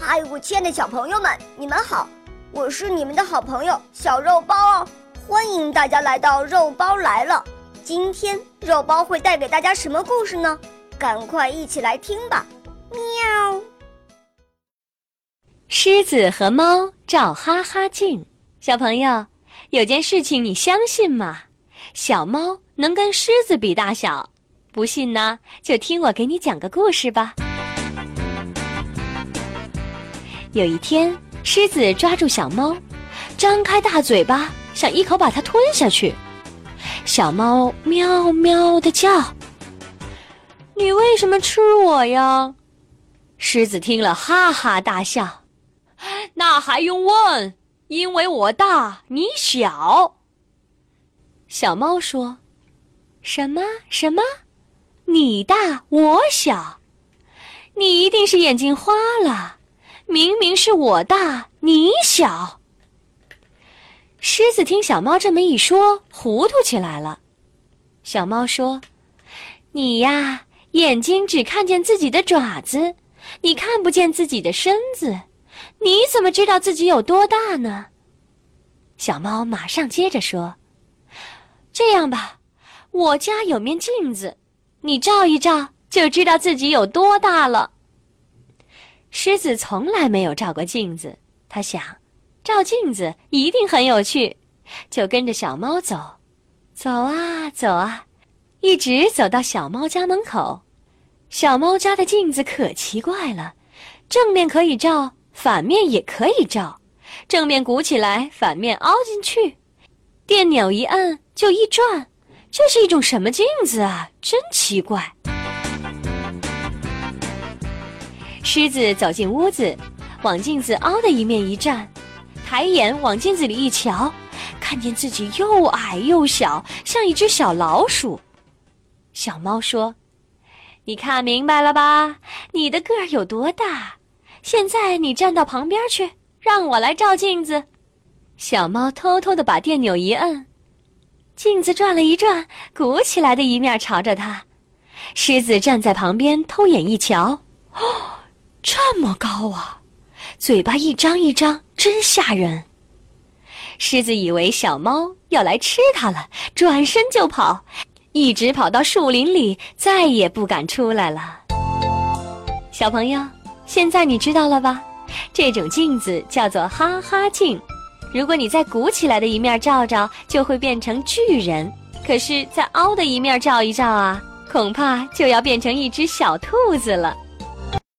嗨，我亲爱的小朋友们，你们好！我是你们的好朋友小肉包哦，欢迎大家来到肉包来了。今天肉包会带给大家什么故事呢？赶快一起来听吧！喵。狮子和猫照哈哈镜。小朋友，有件事情你相信吗？小猫能跟狮子比大小？不信呢，就听我给你讲个故事吧。有一天，狮子抓住小猫，张开大嘴巴，想一口把它吞下去。小猫喵喵的叫：“你为什么吃我呀？”狮子听了，哈哈大笑：“那还用问？因为我大，你小。”小猫说：“什么什么？你大我小？你一定是眼睛花了。”明明是我大你小。狮子听小猫这么一说，糊涂起来了。小猫说：“你呀，眼睛只看见自己的爪子，你看不见自己的身子，你怎么知道自己有多大呢？”小猫马上接着说：“这样吧，我家有面镜子，你照一照，就知道自己有多大了。”狮子从来没有照过镜子，他想，照镜子一定很有趣，就跟着小猫走，走啊走啊，一直走到小猫家门口。小猫家的镜子可奇怪了，正面可以照，反面也可以照，正面鼓起来，反面凹进去，电钮一按就一转，这是一种什么镜子啊？真奇怪。狮子走进屋子，往镜子凹的一面一站，抬眼往镜子里一瞧，看见自己又矮又小，像一只小老鼠。小猫说：“你看明白了吧？你的个儿有多大？现在你站到旁边去，让我来照镜子。”小猫偷偷的把电钮一摁，镜子转了一转，鼓起来的一面朝着它。狮子站在旁边偷眼一瞧，哦。这么高啊！嘴巴一张一张，真吓人。狮子以为小猫要来吃它了，转身就跑，一直跑到树林里，再也不敢出来了。小朋友，现在你知道了吧？这种镜子叫做哈哈镜。如果你在鼓起来的一面照照，就会变成巨人；可是，在凹的一面照一照啊，恐怕就要变成一只小兔子了。